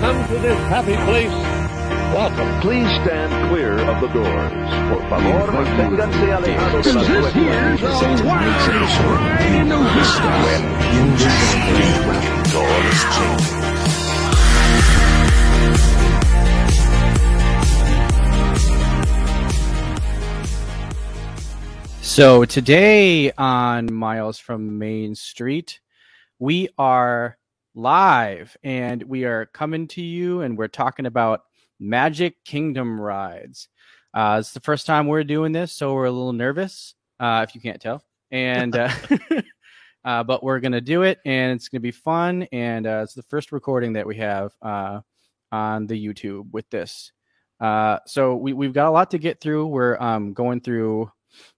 come to this happy place, welcome. Please stand clear of the doors. Por favor, manténganse alejados de las This here's puertas. a wildest ride in the history. Doors change. So today on Miles from Main Street, we are live and we are coming to you and we're talking about Magic Kingdom rides. Uh, it's the first time we're doing this, so we're a little nervous, uh, if you can't tell. And uh, uh, but we're gonna do it, and it's gonna be fun. And uh, it's the first recording that we have uh, on the YouTube with this. Uh, so we, we've got a lot to get through. We're um, going through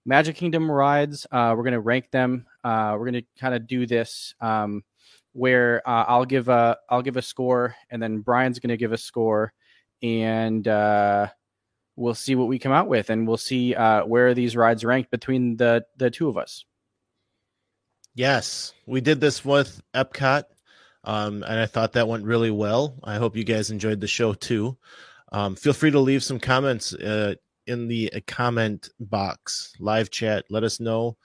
Magic Kingdom rides. Uh, we're gonna rank them. Uh, we're gonna kind of do this um, where uh, I'll give a I'll give a score, and then Brian's gonna give a score, and uh, we'll see what we come out with, and we'll see uh, where these rides ranked between the the two of us. Yes, we did this with Epcot, um, and I thought that went really well. I hope you guys enjoyed the show too. Um, feel free to leave some comments uh, in the comment box, live chat. Let us know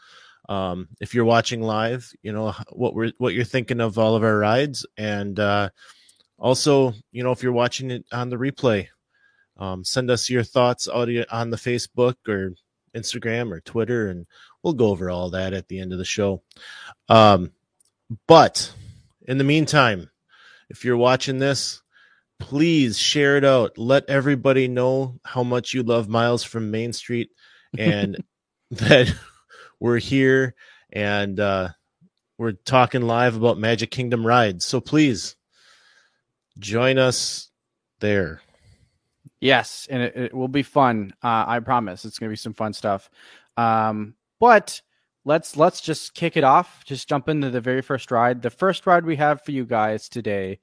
um, if you're watching live. You know what we're what you're thinking of all of our rides, and uh, also, you know, if you're watching it on the replay, um, send us your thoughts audio on the Facebook or Instagram or Twitter, and we'll go over all that at the end of the show. Um, but in the meantime, if you're watching this, please share it out. Let everybody know how much you love Miles from Main Street and that we're here and uh, we're talking live about Magic Kingdom rides. So please join us there. Yes, and it, it will be fun. Uh, I promise. It's going to be some fun stuff. Um, but let's let's just kick it off. Just jump into the very first ride. The first ride we have for you guys today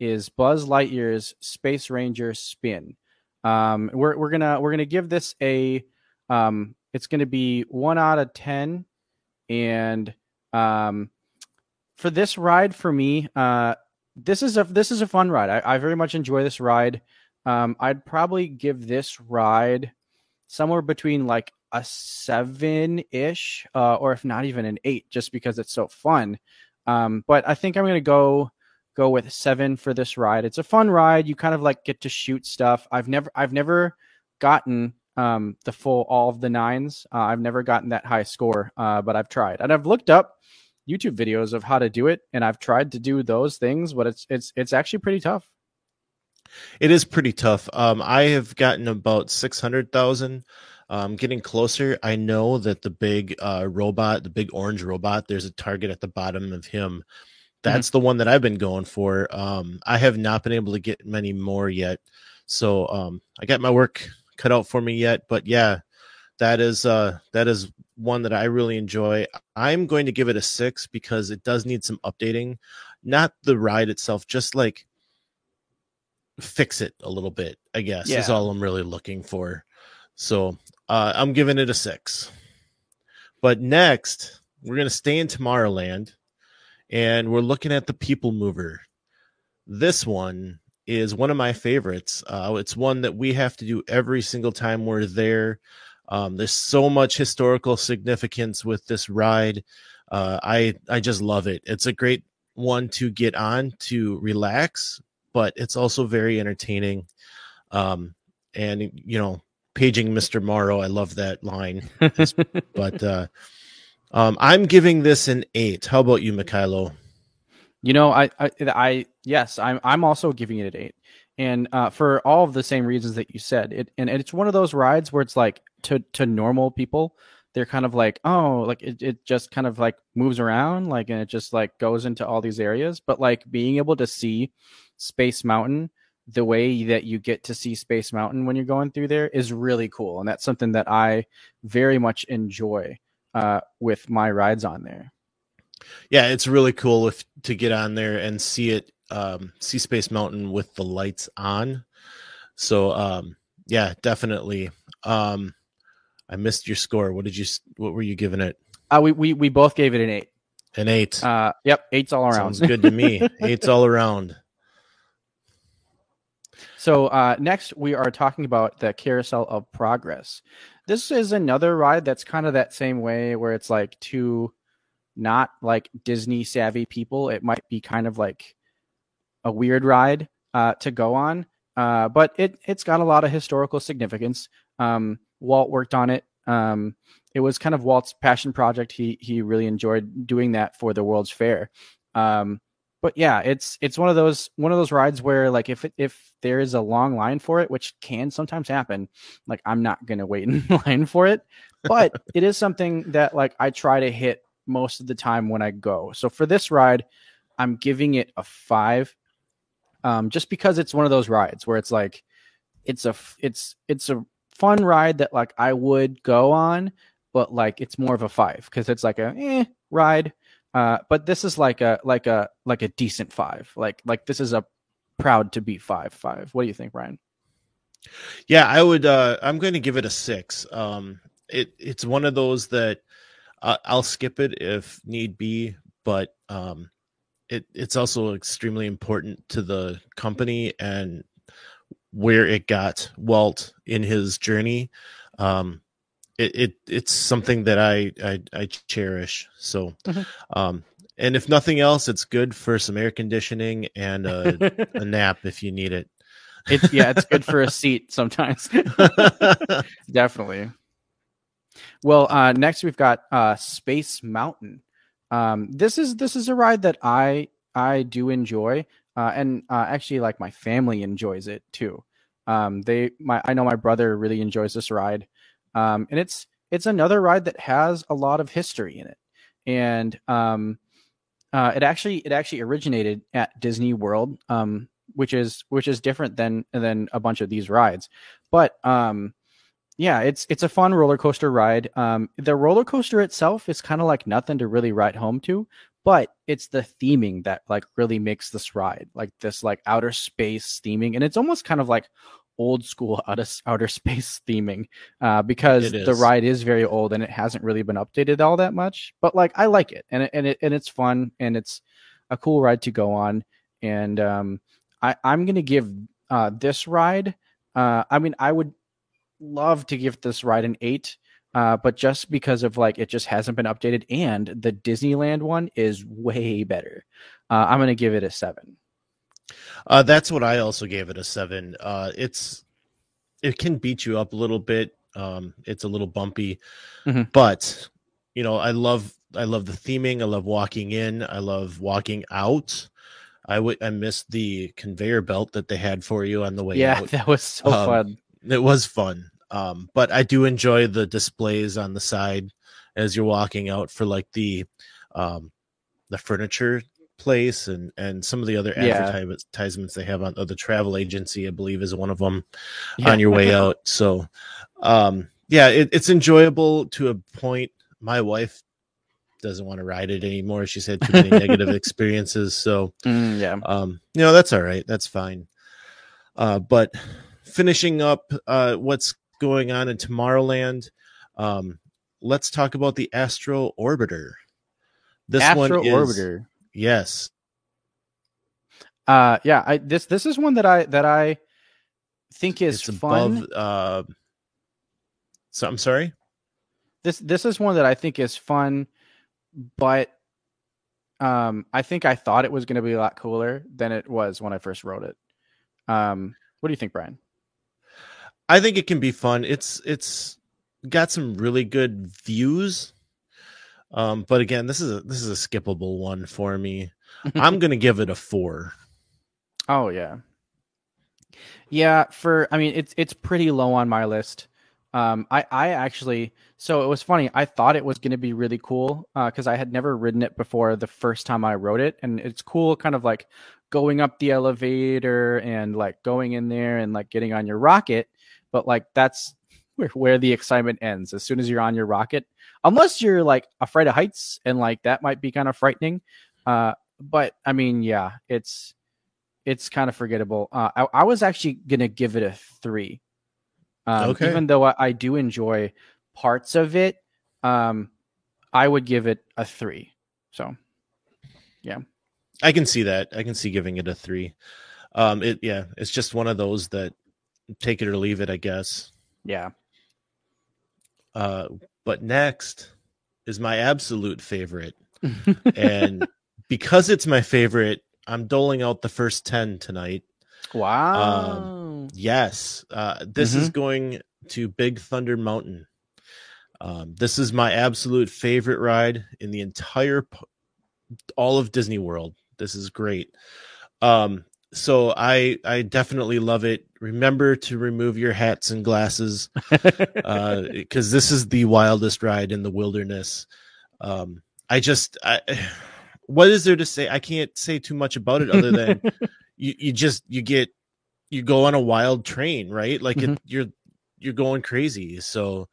is Buzz Lightyear's Space Ranger Spin. Um, we're we're gonna we're gonna give this a um, it's gonna be one out of ten, and um, for this ride for me, uh, this is a this is a fun ride. I, I very much enjoy this ride. Um, I'd probably give this ride somewhere between like a seven ish, uh, or if not even an eight, just because it's so fun. Um, but I think I'm gonna go go with seven for this ride. It's a fun ride. You kind of like get to shoot stuff. I've never I've never gotten um, the full all of the nines. Uh, I've never gotten that high score, uh, but I've tried and I've looked up YouTube videos of how to do it, and I've tried to do those things, but it's it's it's actually pretty tough. It is pretty tough. Um, I have gotten about six hundred thousand. Um, getting closer, I know that the big uh, robot, the big orange robot, there's a target at the bottom of him. That's the one that I've been going for. Um, I have not been able to get many more yet, so um, I got my work cut out for me yet. But yeah, that is uh, that is one that I really enjoy. I'm going to give it a six because it does need some updating. Not the ride itself, just like fix it a little bit. I guess is all I'm really looking for. So uh, I'm giving it a six. But next, we're gonna stay in Tomorrowland, and we're looking at the People Mover. This one is one of my favorites. Uh, it's one that we have to do every single time we're there. Um, there's so much historical significance with this ride. Uh, I I just love it. It's a great one to get on to relax, but it's also very entertaining. Um, and you know, paging Mr. Morrow, I love that line. but uh, um, I'm giving this an eight. How about you, Mikhailo? You know, I, I, I, yes, I'm, I'm also giving it an eight, and uh, for all of the same reasons that you said. It, and it's one of those rides where it's like to to normal people, they're kind of like, oh, like it, it just kind of like moves around, like, and it just like goes into all these areas. But like being able to see Space Mountain the way that you get to see Space Mountain when you're going through there is really cool, and that's something that I very much enjoy uh, with my rides on there. Yeah, it's really cool if to get on there and see it, um, see Space Mountain with the lights on. So, um, yeah, definitely. Um, I missed your score. What did you? What were you giving it? Uh, we, we we both gave it an eight. An eight. Uh, yep, eights all around. Sounds good to me. Eight's all around. So uh, next we are talking about the Carousel of Progress. This is another ride that's kind of that same way where it's like to not like Disney savvy people. It might be kind of like a weird ride uh, to go on, uh, but it it's got a lot of historical significance. Um, Walt worked on it. Um, it was kind of Walt's passion project. He he really enjoyed doing that for the World's Fair. Um, but yeah, it's it's one of those one of those rides where like if if there is a long line for it, which can sometimes happen, like I'm not gonna wait in line for it. But it is something that like I try to hit most of the time when I go. So for this ride, I'm giving it a five, um, just because it's one of those rides where it's like it's a it's it's a fun ride that like I would go on, but like it's more of a five because it's like a eh, ride uh, but this is like a like a like a decent five. Like like this is a proud to be five five. What do you think, Ryan? Yeah, I would. Uh, I'm going to give it a six. Um, it it's one of those that uh, I'll skip it if need be, but um, it it's also extremely important to the company and where it got Walt in his journey. Um, it, it it's something that I I, I cherish. So, mm-hmm. um, and if nothing else, it's good for some air conditioning and a, a nap if you need it. It's yeah, it's good for a seat sometimes. Definitely. Well, uh, next we've got uh, Space Mountain. Um, this is this is a ride that I I do enjoy, uh, and uh, actually like my family enjoys it too. Um, they my I know my brother really enjoys this ride. Um, and it's it's another ride that has a lot of history in it, and um, uh, it actually it actually originated at Disney World, um, which is which is different than than a bunch of these rides, but um, yeah, it's it's a fun roller coaster ride. Um, the roller coaster itself is kind of like nothing to really ride home to, but it's the theming that like really makes this ride like this like outer space theming, and it's almost kind of like old school outer, outer space theming uh, because the ride is very old and it hasn't really been updated all that much. But like I like it and it, and it and it's fun and it's a cool ride to go on. And um, I I'm gonna give uh, this ride. Uh, I mean, I would love to give this ride an eight. Uh, but just because of like it just hasn't been updated and the Disneyland one is way better. Uh, I'm gonna give it a seven. Uh, that's what I also gave it a seven. Uh, it's it can beat you up a little bit. Um, it's a little bumpy, mm-hmm. but you know I love I love the theming. I love walking in. I love walking out. I would I missed the conveyor belt that they had for you on the way yeah, out. that was so um, fun. It was fun. Um, but I do enjoy the displays on the side as you're walking out for like the um the furniture place and and some of the other yeah. advertisements they have on the travel agency i believe is one of them yeah. on your way out. So um yeah it, it's enjoyable to a point. My wife doesn't want to ride it anymore. She's had too many negative experiences. So mm, yeah. um you know that's all right. That's fine. Uh but finishing up uh what's going on in tomorrowland um let's talk about the astro orbiter this astro one is, orbiter Yes. Uh yeah, I this this is one that I that I think is it's fun. Above, uh so I'm sorry? This this is one that I think is fun, but um I think I thought it was gonna be a lot cooler than it was when I first wrote it. Um what do you think, Brian? I think it can be fun. It's it's got some really good views um, but again, this is a this is a skippable one for me. I'm gonna give it a four. Oh yeah, yeah. For I mean, it's it's pretty low on my list. Um, I I actually so it was funny. I thought it was gonna be really cool because uh, I had never ridden it before the first time I wrote it, and it's cool, kind of like going up the elevator and like going in there and like getting on your rocket. But like that's where, where the excitement ends. As soon as you're on your rocket, unless you're like afraid of heights and like that might be kind of frightening. Uh, but I mean, yeah, it's it's kind of forgettable. Uh, I, I was actually gonna give it a three. Um, okay. Even though I, I, do enjoy parts of it, um, I would give it a three. So, yeah, I can see that. I can see giving it a three. Um, it yeah, it's just one of those that take it or leave it, I guess. Yeah. Uh, but next is my absolute favorite, and because it's my favorite, I'm doling out the first ten tonight. wow. Yes, uh, this is going to Big Thunder Mountain. Um, this is my absolute favorite ride in the entire all of Disney World. This is great. Um, so I I definitely love it. Remember to remove your hats and glasses because this is the wildest ride in the wilderness. Um, I just I, what is there to say? I can't say too much about it other than you you just you get you go on a wild train, right? Like Mhm. it, you're you're going crazy. So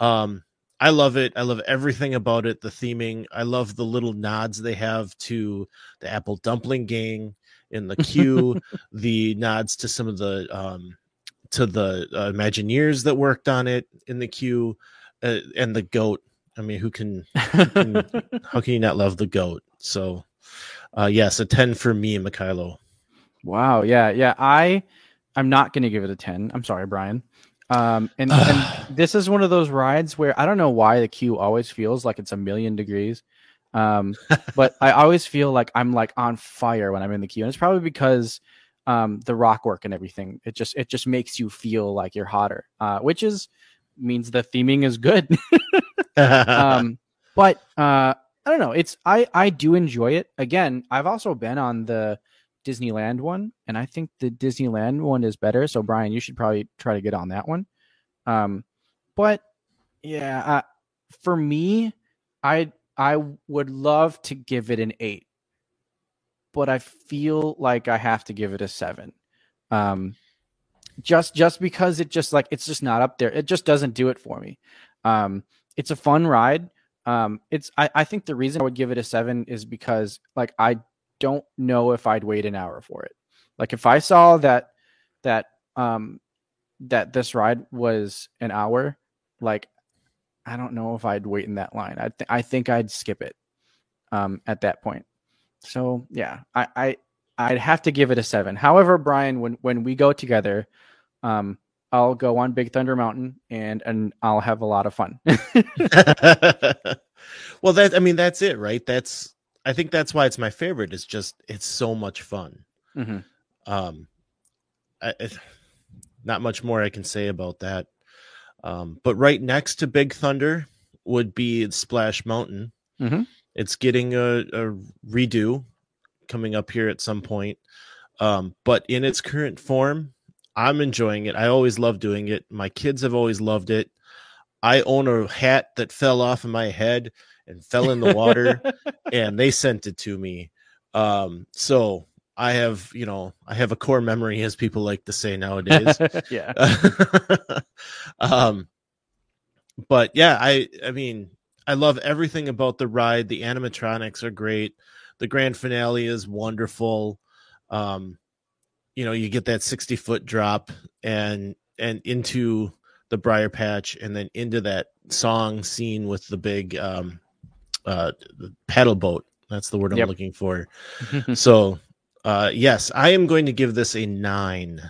um I love it. I love everything about it. The theming. I love the little nods they have to the Apple Dumpling Gang in the queue, the nods to some of the um to the uh, Imagineers that worked on it in the queue, uh, and the goat. I mean, who can how can you not love the goat? So, uh, yes, a ten for me, Mikhailo. Wow. Yeah. Yeah. I I'm not going to give it a 10. I'm sorry, Brian. Um, and, and this is one of those rides where I don't know why the queue always feels like it's a million degrees. Um, but I always feel like I'm like on fire when I'm in the queue. And it's probably because um, the rock work and everything. It just it just makes you feel like you're hotter, uh, which is means the theming is good. um, but uh, I don't know. It's I I do enjoy it. Again, I've also been on the Disneyland one, and I think the Disneyland one is better. So Brian, you should probably try to get on that one. Um, but yeah, uh, for me, I I would love to give it an eight, but I feel like I have to give it a seven. Um, just just because it just like it's just not up there. It just doesn't do it for me. Um, it's a fun ride. Um, it's I, I think the reason I would give it a seven is because like I don't know if I'd wait an hour for it. Like if I saw that that um that this ride was an hour, like I don't know if I'd wait in that line. I th- I think I'd skip it um at that point. So yeah, I, I I'd have to give it a seven. However, Brian, when when we go together, um, I'll go on Big Thunder Mountain and and I'll have a lot of fun. well, that I mean, that's it, right? That's I think that's why it's my favorite. It's just it's so much fun. hmm Um, I, I- not much more I can say about that. Um, but right next to Big Thunder would be Splash Mountain. Mhm. It's getting a, a redo coming up here at some point. Um, but in its current form, I'm enjoying it. I always love doing it. My kids have always loved it. I own a hat that fell off of my head and fell in the water, and they sent it to me. Um, so I have, you know, I have a core memory, as people like to say nowadays. yeah. um, but yeah, I, I mean, I love everything about the ride. The animatronics are great. The grand finale is wonderful. Um, you know, you get that 60 foot drop and, and into the briar patch and then into that song scene with the big, um, uh, the paddle boat. That's the word I'm Yep. looking for. so, uh, yes, I am going to give this a nine.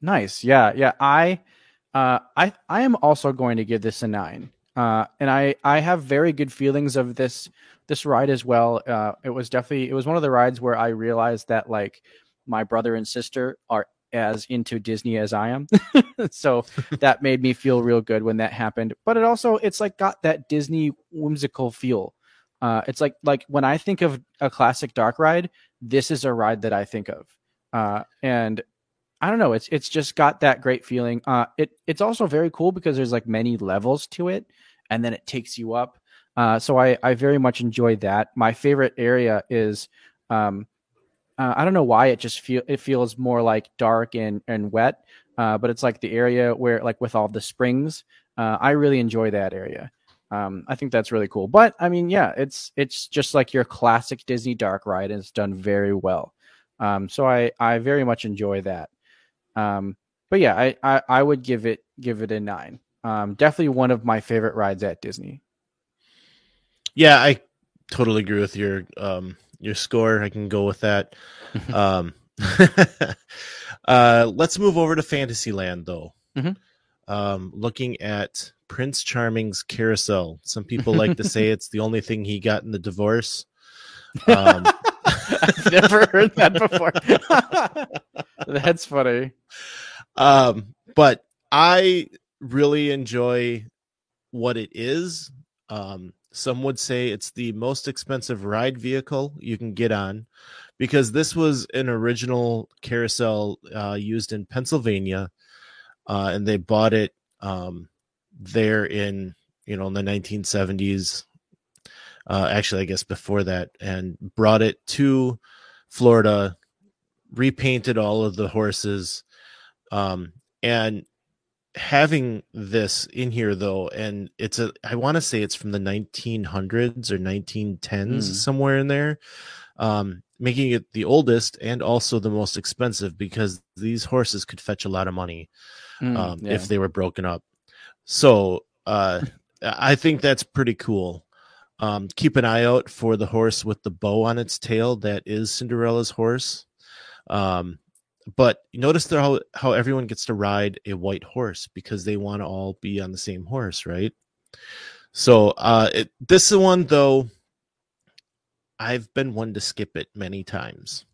Nice. Yeah. Yeah. I, uh, I, I am also going to give this a nine. Uh, and I, I have very good feelings of this, this ride as well. Uh, it was definitely, it was one of the rides where I realized that like my brother and sister are as into Disney as I am. so that made me feel real good when that happened. But it also, it's like got that Disney whimsical feel. Uh, it's like, like when I think of a classic dark ride, this is a ride that I think of. Uh, and I don't know. It's it's just got that great feeling. Uh, it it's also very cool because there's like many levels to it, and then it takes you up. Uh, so I I very much enjoy that. My favorite area is, um, uh, I don't know why it just feel it feels more like dark and and wet, uh, but it's like the area where like with all the springs. Uh, I really enjoy that area. Um, I think that's really cool. But I mean, yeah, it's it's just like your classic Disney dark ride, and it's done very well. Um, so I I very much enjoy that. Um, but yeah, I, I I would give it give it a nine. Um, definitely one of my favorite rides at Disney. Yeah, I totally agree with your um your score. I can go with that. um uh, let's move over to Fantasyland, though. Mhm. Um, looking at Prince Charming's carousel. Some people like to say it's the only thing he got in the divorce. Um, I've never heard that before. That's funny. um, but I really enjoy what it is. Um, some would say it's the most expensive ride vehicle you can get on because this was an original carousel uh, used in Pennsylvania, uh, and they bought it um, there in you know in the 1970s. Uh, actually, I guess before that, and brought it to Florida, repainted all of the horses, um, and having this in here though, and it's a I want to say it's from the 1900s or 1910s Mm. somewhere in there, um, making it the oldest and also the most expensive because these horses could fetch a lot of money Mm, um, yeah. if they were broken up. So uh, I think that's pretty cool. Um, keep an eye out for the horse with the bow on its tail. That is Cinderella's horse. Um, but notice there how how everyone gets to ride a white horse because they want to all be on the same horse, right? So uh, it, this is one though, I've been one to skip it many times.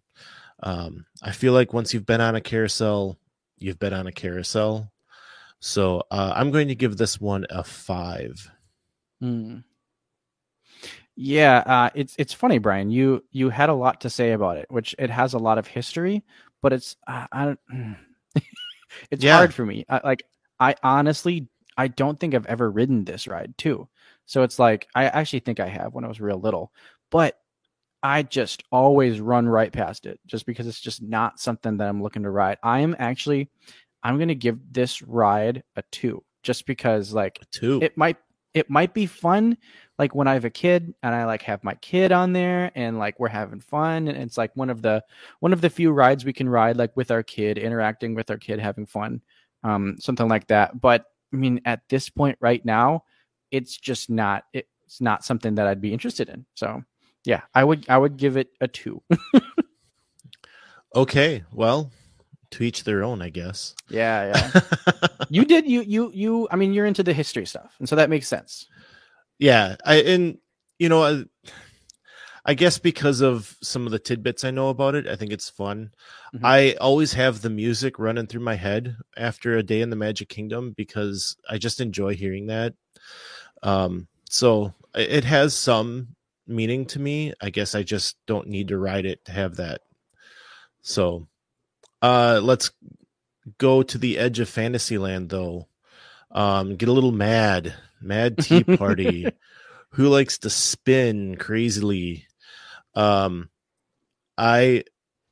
Um, I feel like once you've been on a carousel, you've been on a carousel. So uh, I'm going to give this one a five. Mm. Yeah, uh, it's it's funny, Brian. You you had a lot to say about it, which it has a lot of history, but it's uh, I don't. it's Yeah. hard for me. I, like I honestly I don't think I've ever ridden this ride too. So it's like I actually think I have when I was real little, but I just always run right past it just because it's just not something that I'm looking to ride. I am actually I'm gonna give this ride a two just because like Two. it might it might be fun like when I have a kid and I like have my kid on there and like we're having fun and it's like one of the one of the few rides we can ride like with our kid interacting with our kid having fun um something like that but I mean at this point right now it's just not it's not something that I'd be interested in so yeah I would I would give it a 2 okay, well, to each their own, I guess. yeah yeah you did you you you I mean you're into the history stuff and so that makes sense yeah, I and you know, I, I guess because of some of the tidbits I know about it, I think it's fun. Mhm. I always have the music running through my head after a day in the Magic Kingdom because I just enjoy hearing that. Um, so it has some meaning to me. I guess I just don't need to ride it to have that. So, uh, let's go to the edge of Fantasyland though. Um, get a little mad, mad tea party. Who likes to spin crazily? Um, I,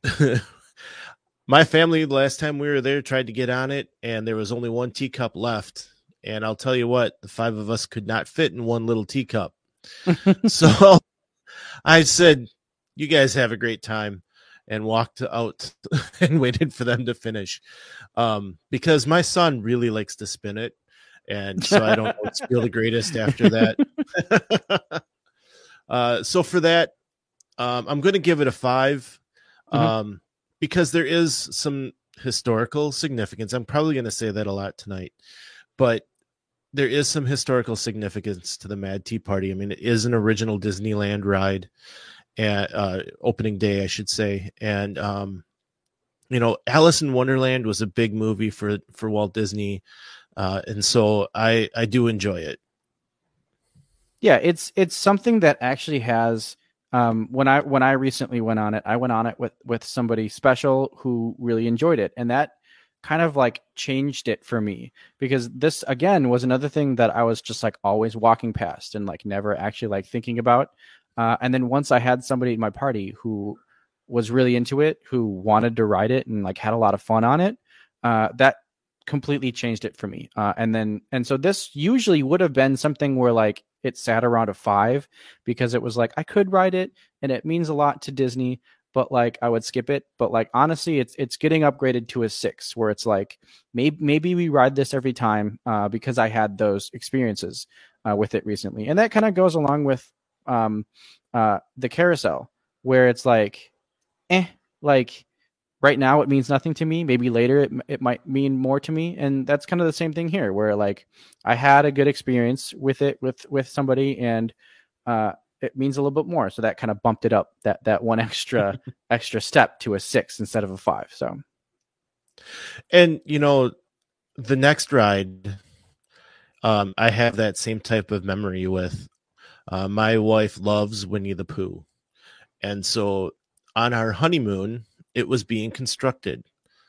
my family last time we were there tried to get on it, and there was only one teacup left. And I'll tell you what, the five of us could not fit in one little teacup. so I said, "You guys have a great time," and walked out and waited for them to finish, um, because my son really likes to spin it, and so I don't feel the greatest after that. uh, so for that, um, I'm going to give it a 5 Mhm. um, because there is some historical significance. I'm probably going to say that a lot tonight, but there is some historical significance to the Mad Tea Party. I mean, it is an original Disneyland ride, and uh, opening day, I should say, and um, you know, Alice in Wonderland was a big movie for for Walt Disney, uh, and so I I do enjoy it. yeah it's it's something that actually has um when i when i recently went on it i went on it with with somebody special who really enjoyed it and that kind of like changed it for me because this again was another thing that i was just like always walking past and like never actually like thinking about uh, and then once i had somebody in my party who was really into it who wanted to ride it and like had a lot of fun on it uh, that completely changed it for me uh, and then and so this usually would have been something where like it sat around a five because it was like I could ride it and it means a lot to Disney, but like I would skip it. But like honestly, it's it's getting upgraded to a six where it's like maybe maybe we ride this every time uh, because I had those experiences uh, with it recently, and that kind of goes along with um, uh, the carousel where it's like, eh, like right now it means nothing to me. Maybe later it it might mean more to me, and that's kind of the same thing here, where like I had a good experience with it with with somebody, and uh, it means a little bit more. So that kind of bumped it up that that one extra extra step to a six instead of a five. So And you know, the next ride, um, I have that same type of memory with. Uh, my wife loves Winnie the Pooh, and so on our honeymoon, it was being constructed.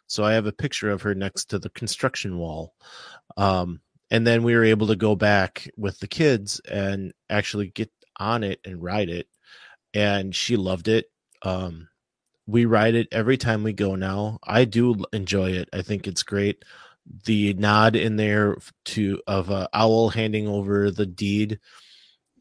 So I have a picture of her next to the construction wall. Um, and then we were able to go back with the kids and actually get on it and ride it. And she loved it. Um, we ride it every time we go now. I do enjoy it. I think it's great. The nod in there to of uh, owl handing over the deed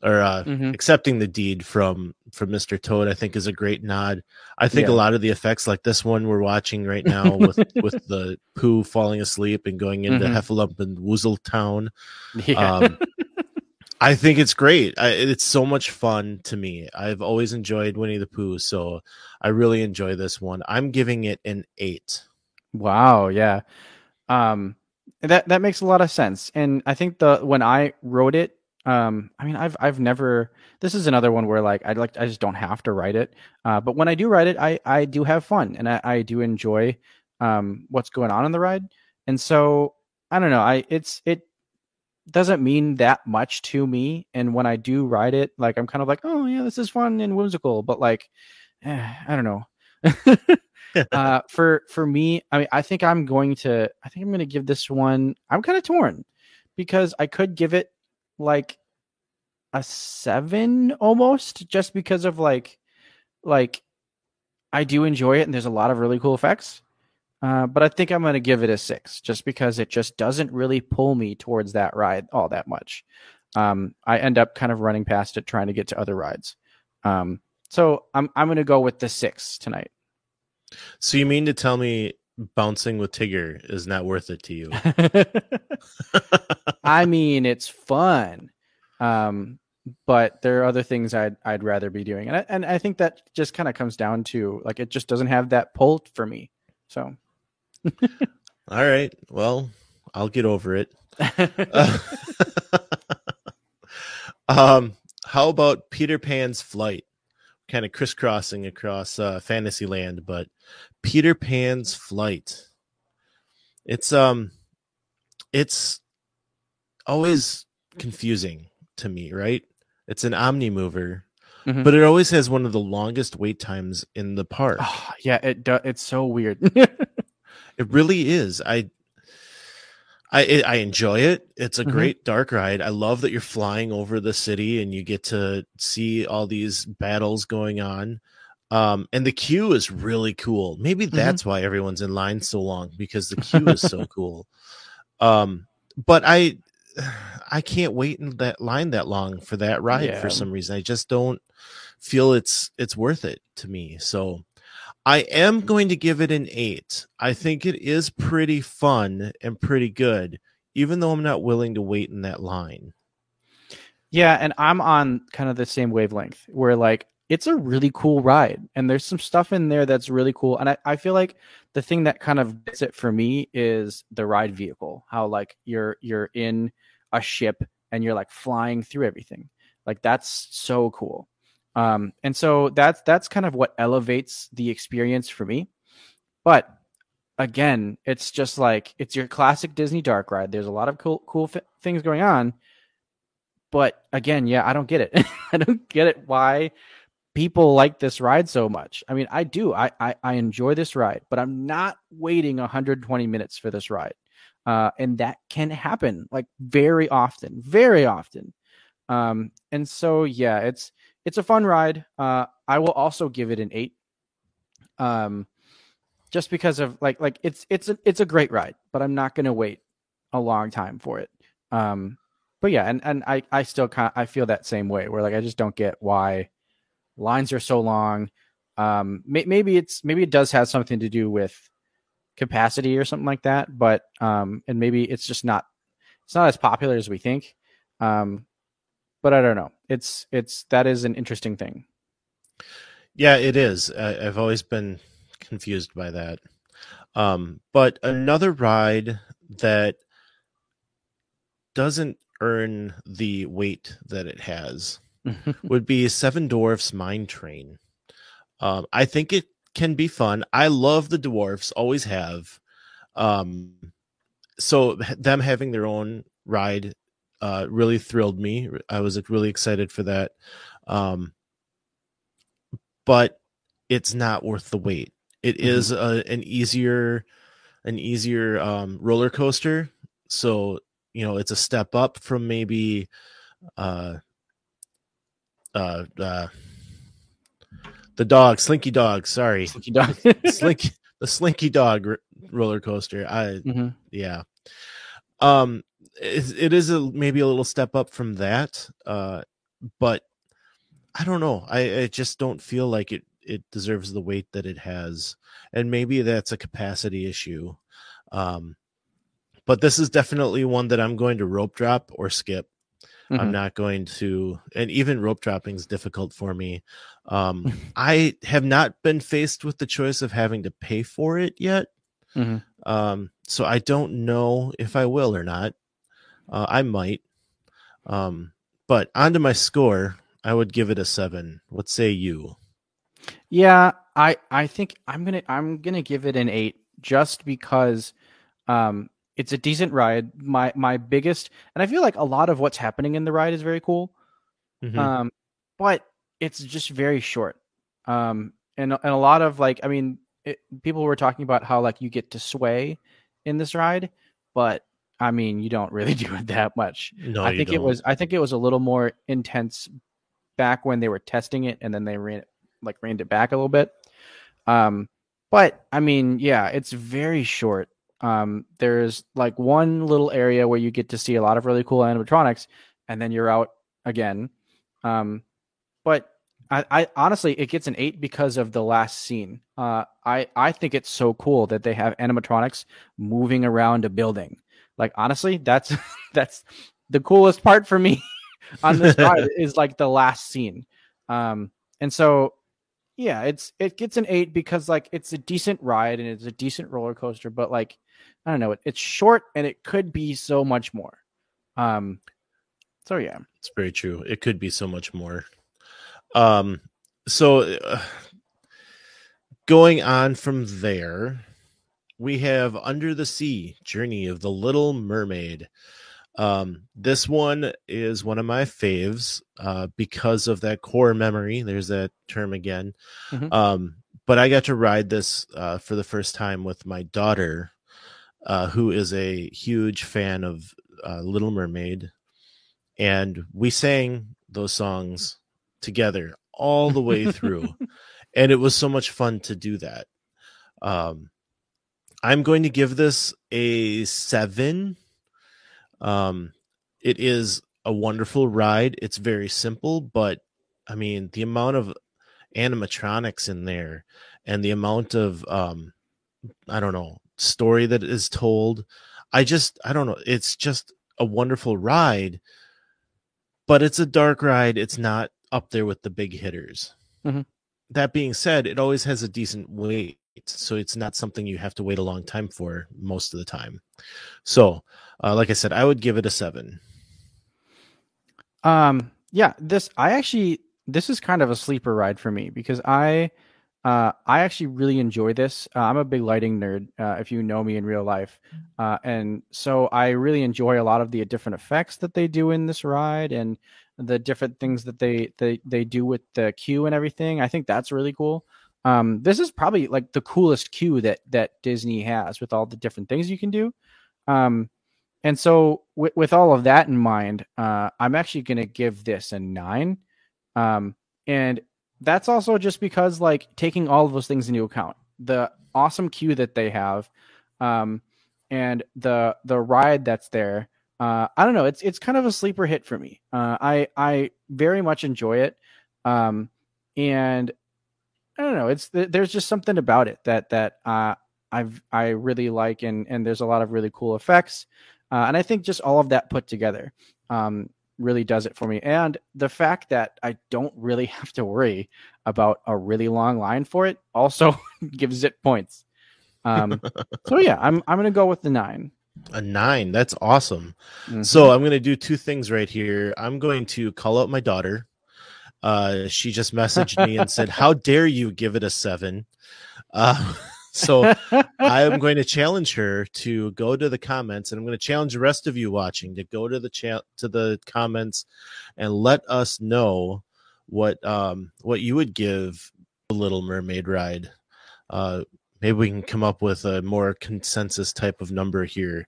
or uh, Mhm. accepting the deed from from Mr. Toad, I think is a great nod. I think a lot of the effects, like this one we're watching right now, with with the Pooh falling asleep and going into Mhm. Heffalump and Woozle Town, yeah, um, I think it's great. I, it's so much fun to me. I've always enjoyed Winnie the Pooh, so I really enjoy this one. I'm giving it an eight. Wow, yeah. Um that that makes a lot of sense. And I think the when I wrote it, um I mean I've I've never this is another one where like I'd like I just don't have to write it. Uh but when I do write it, I I do have fun and I, I do enjoy um what's going on in the ride. And so I don't know, I it's it doesn't mean that much to me and when I do ride it, like I'm kind of like, "Oh, yeah, this is fun and whimsical," but like eh, I don't know. uh for for me i mean i think i'm going to i think i'm going to give this one i'm kind of torn because i could give it like a seven almost just because of like like i do enjoy it and there's a lot of really cool effects uh, but i think i'm going to give it a six just because it just doesn't really pull me towards that ride all that much um, i end up kind of running past it trying to get to other rides um, so i'm, I'm going to go with the six tonight So you mean to tell me bouncing with Tigger is not worth it to you? I mean, it's fun, um, but there are other things I'd I'd rather be doing, and I, and I think that just kind of comes down to like it just doesn't have that pull for me. So All right. Well, I'll get over it. Uh, um, how about Peter Pan's flight? Kind of crisscrossing across uh, Fantasyland, but Peter Pan's flight. It's um, it's always confusing to me, right? It's an omni mover, Mhm. but it always has one of the longest wait times in the park. Oh, yeah, it do, it's so weird. It really is. I I I enjoy it. It's a Mhm. great dark ride. I love that you're flying over the city and you get to see all these battles going on. Um, and the queue is really cool. Maybe that's why everyone's in line so long because the queue is so cool. Um, but I I can't wait in that line that long for that ride Yeah. for some reason. I just don't feel it's it's worth it to me. So I am going to give it an eight. I think it is pretty fun and pretty good, even though I'm not willing to wait in that line. Yeah, and I'm on kind of the same wavelength where like it's a really cool ride and there's some stuff in there that's really cool. And I, I feel like the thing that kind of gets it for me is the ride vehicle. How like you're you're in a ship and you're like flying through everything. Like that's so cool. Um and so that's that's kind of what elevates the experience for me. But again, it's just like it's your classic Disney dark ride. There's a lot of cool cool fi- things going on but again, yeah, I don't get it. I don't get it why people like this ride so much. I mean, I do. I I, I enjoy this ride, but I'm not waiting 120 minutes for this ride. Uh, and that can happen like very often, very often. Um, and so yeah, it's it's a fun ride. Uh, I will also give it an eight. Um, just because of like like it's it's a it's a great ride, but I'm not gonna wait a long time for it. Um, but yeah, and and I I still kind I feel that same way where like I just don't get why lines are so long. Um, may, maybe it's maybe it does have something to do with capacity or something like that, but um, and maybe it's just not it's not as popular as we think. Um, but I don't know. It's it's that is an interesting thing. Yeah, it is. I, I've always been confused by that. Um, but another ride that doesn't earn the wait that it has would be Seven Dwarfs Mine Train. Um, I think it can be fun. I love the dwarfs, always have. Um, so them having their own ride uh, really thrilled me. I was really excited for that. Um, but it's not worth the wait. It Mhm. is a, an easier, an easier um, roller coaster. So you know, it's a step up from maybe, uh, uh, uh, the dog, Slinky Dog. Sorry, Slinky dog. Slinky, the Slinky Dog r- roller coaster. I Mhm. yeah um it, it is a maybe a little step up from that uh but i don't know i i just don't feel like it it deserves the wait that it has and maybe that's a capacity issue um but this is definitely one that i'm going to rope drop or skip i'm Mhm. not going to and even rope dropping is difficult for me um i have not been faced with the choice of having to pay for it yet Mhm. um, so I don't know if I will or not. Uh, I might. Um, but onto my score, I would give it a seven. What say you? Yeah, I I think I'm gonna I'm gonna give it an eight just because um it's a decent ride. My my biggest and I feel like a lot of what's happening in the ride is very cool. Mhm. Um but it's just very short. Um and and a lot of like I mean it, people were talking about how like you get to sway in this ride, but I mean you don't really do it that much. no, I think it don't. was I think it was a little more intense back when they were testing it and then they ran it like reined it back a little bit. Um but I mean, yeah, it's very short. Um there's like one little area where you get to see a lot of really cool animatronics and then you're out again. Um but I, I honestly it gets an eight because of the last scene. Uh I I think it's so cool that they have animatronics moving around a building. Like honestly, that's that's the coolest part for me on this ride is like the last scene. Um, and so yeah, it's it gets an eight because like it's a decent ride and it's a decent roller coaster, but like I don't know, it, it's short and it could be so much more. Um, so yeah, It's very true. It could be so much more. Um, so uh, going on from there, we have Under the Sea Journey of the Little Mermaid. Um, this one is one of my faves uh, because of that core memory. There's that term again. Mhm. Um, but I got to ride this uh, for the first time with my daughter, uh, who is a huge fan of uh, Little Mermaid and we sang those songs together all the way through and it was so much fun to do that um i'm going to give this a seven um it is a wonderful ride it's very simple but i mean the amount of animatronics in there and the amount of um i don't know story that is told i just i don't know it's just a wonderful ride but it's a dark ride. It's not up there with the big hitters. Mhm. That being said, it always has a decent wait, so it's not something you have to wait a long time for most of the time. So, uh, like I said, I would give it a seven. Um, yeah, this I actually this is kind of a sleeper ride for me because I uh I actually really enjoy this. Uh, I'm a big lighting nerd, uh, if you know me in real life, uh, and so I really enjoy a lot of the different effects that they do in this ride and the different things that they they they do with the queue and everything. I think that's really cool. Um, this is probably like the coolest queue that that Disney has with all the different things you can do. Um, and so with, with all of that in mind, uh, I'm actually going to give this a nine. Um, and that's also just because like taking all of those things into account, the awesome queue that they have, um, and the, the ride that's there, uh, I don't know. It's, it's kind of a sleeper hit for me. Uh, I, I very much enjoy it. Um, and I don't know. It's, there's just something about it that, that, uh, I've, I really like, and, and there's a lot of really cool effects. Uh, and I think just all of that put together um, really does it for me. And the fact that I don't really have to worry about a really long line for it also gives it points. Um, so yeah, I'm I'm gonna go with the nine. A nine. That's awesome. Mhm. So I'm going to do two things right here. I'm going to call out my daughter. Uh, she just messaged me and said, "How dare you give it a seven? Uh, so I am going to challenge her to go to the comments, and I'm going to challenge the rest of you watching to go to the chat to the comments and let us know what um what you would give the Little Mermaid ride. Uh, maybe we can come up with a more consensus type of number here.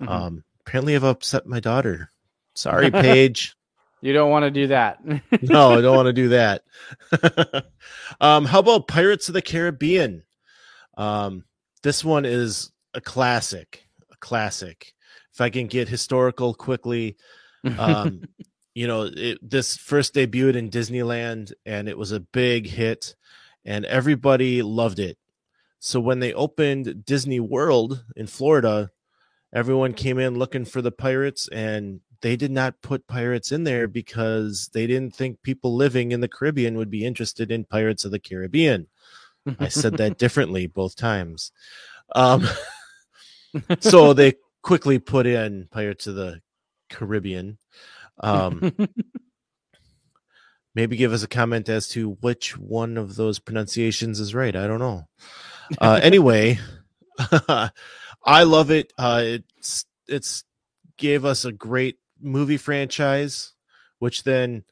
Mhm. Um, apparently, I've upset my daughter. Sorry, Paige. you don't want to do that. no, I don't want to do that. um, how about Pirates of the Caribbean? Um, this one is a classic, a classic. If I can get historical quickly, um, you know, it, this first debuted in Disneyland and it was a big hit, and everybody loved it. So when they opened Disney World in Florida, everyone came in looking for the pirates, and they did not put pirates in there because they didn't think people living in the Caribbean would be interested in Pirates of the Caribbean. I said that differently both times. Um, so they quickly put in Pirates of the Caribbean. Um, maybe give us a comment as to which one of those pronunciations is right. I don't know. Uh, anyway, I love it. Uh, it's it's gave us a great movie franchise, which then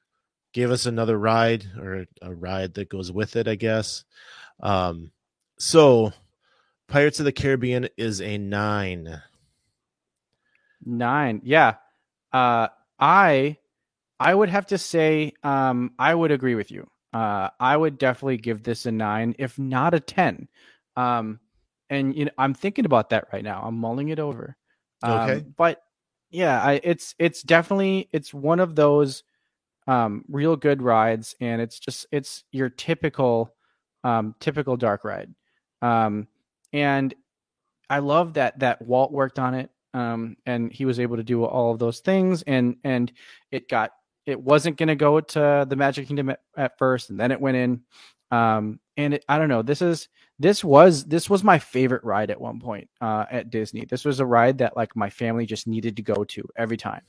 gave us another ride or a ride that goes with it, I guess. Um, so Pirates of the Caribbean is a nine. Nine. Yeah. Uh I I would have to say um I would agree with you. Uh I would definitely give this a 9 if not a 10. Um and you know I'm thinking about that right now. I'm mulling it over. Um, Okay. but yeah, I it's it's definitely it's one of those um real good rides and it's just it's your typical um typical dark ride. Um and I love that that Walt worked on it um, and he was able to do all of those things and and it got it wasn't going to go to the magic kingdom at, at first and then it went in um and it, i don't know this is this was this was my favorite ride at one point uh at disney this was a ride that like my family just needed to go to every time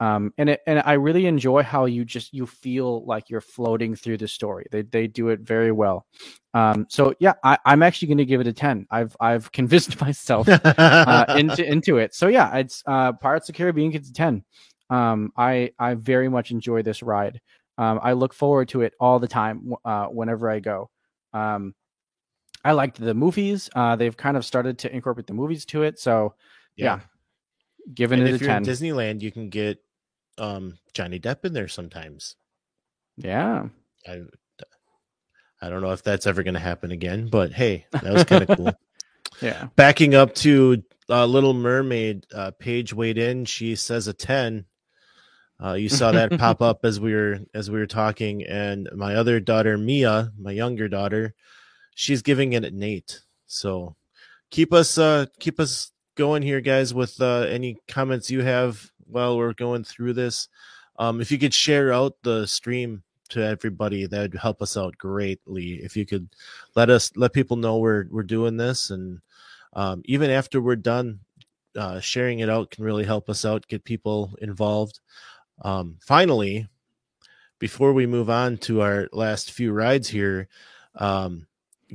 um and it and i really enjoy how you just you feel like you're floating through the story they they do it very well um so yeah I, i'm actually going to give it a 10 i've i've convinced myself uh, into into it. So yeah, it's uh, Pirates of the Caribbean gets a ten. Um, I I very much enjoy this ride. Um, I look forward to it all the time uh, whenever I go. Um, I liked the movies. Uh, they've kind of started to incorporate the movies to it. So yeah, giving And it a you're ten. in Disneyland, you can get um, Johnny Depp in there sometimes. yeah, I I don't know if that's ever going to happen again, but hey, that was kind of cool. yeah. Backing up to uh, Little Mermaid, uh, Paige weighed in. She says a ten. Uh, you saw that pop up as we were as we were talking, and my other daughter Mia, my younger daughter, she's giving it an eight. So keep us uh, keep us going here, guys, with uh, any comments you have while we're going through this. Um, if you could share out the stream to everybody, that would help us out greatly. If you could let us let people know we're we're doing this, and um, even after we're done, uh, sharing it out can really help us out, get people involved. Um, finally, before we move on to our last few rides here, um,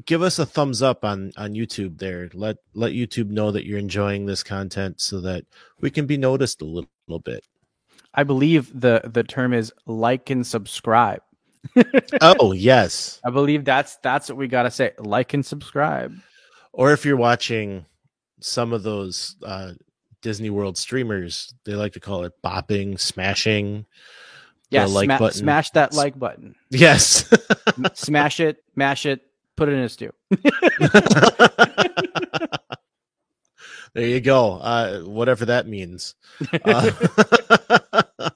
give us a thumbs up on on YouTube. There, let let YouTube know that you're enjoying this content, so that we can be noticed a little, little bit. I believe the the term is like and subscribe. Oh yes, I believe that's that's what we gotta say. Like and subscribe. or if you're watching some of those uh, Disney World streamers, they like to call it bopping, smashing. Yeah, like button. smash that like button. Yes. Smash it, mash it, put it in a stew. there you go. Uh, whatever that means. Uh,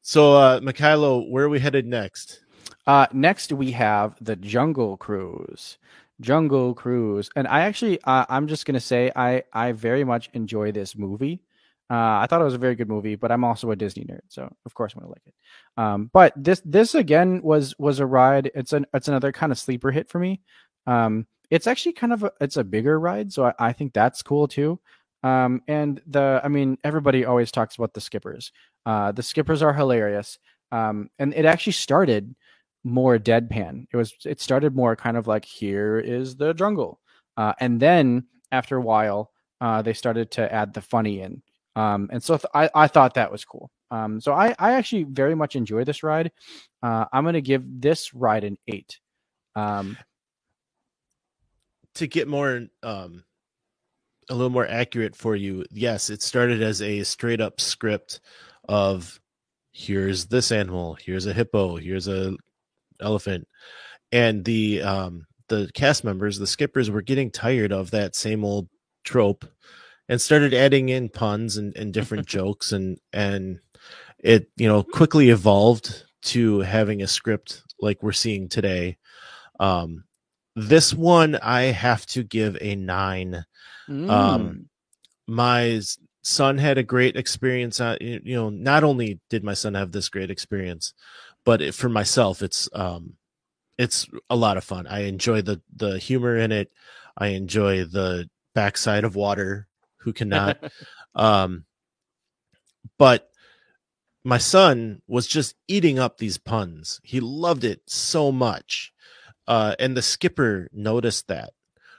so, uh, Mikhailo, where are we headed next? Uh, next we have the Jungle Cruise. Jungle Cruise, and I actually, uh, I'm just gonna say, I I very much enjoy this movie. Uh, I thought it was a very good movie, but I'm also a Disney nerd, so of course I'm gonna like it. Um, but this this again was was a ride. It's an it's another kind of sleeper hit for me. Um, it's actually kind of a, it's a bigger ride, so I, I think that's cool too. Um, and the I mean everybody always talks about the skippers. Uh, the skippers are hilarious. Um, and it actually started more deadpan. It was it started more kind of like here is the jungle, uh, and then after a while, uh, they started to add the funny in. Um, and so th- I, I thought that was cool. Um, so I, I actually very much enjoy this ride. Uh, I'm to give this ride an eight. Um, to get more um a little more accurate for you yes it started as a straight up script of here's this animal here's a hippo here's a elephant and the um the cast members the skippers were getting tired of that same old trope and started adding in puns and, and different jokes and and it you know quickly evolved to having a script like we're seeing today um this one I have to give a nine. mm, Um, my son had a great experience. You you know, not only did my son have this great experience, but it, for myself, it's um, it's a lot of fun. I enjoy the the humor in it. I enjoy the backside of water. Who cannot? um, but my son was just eating up these puns. He loved it so much. Uh, and the skipper noticed that.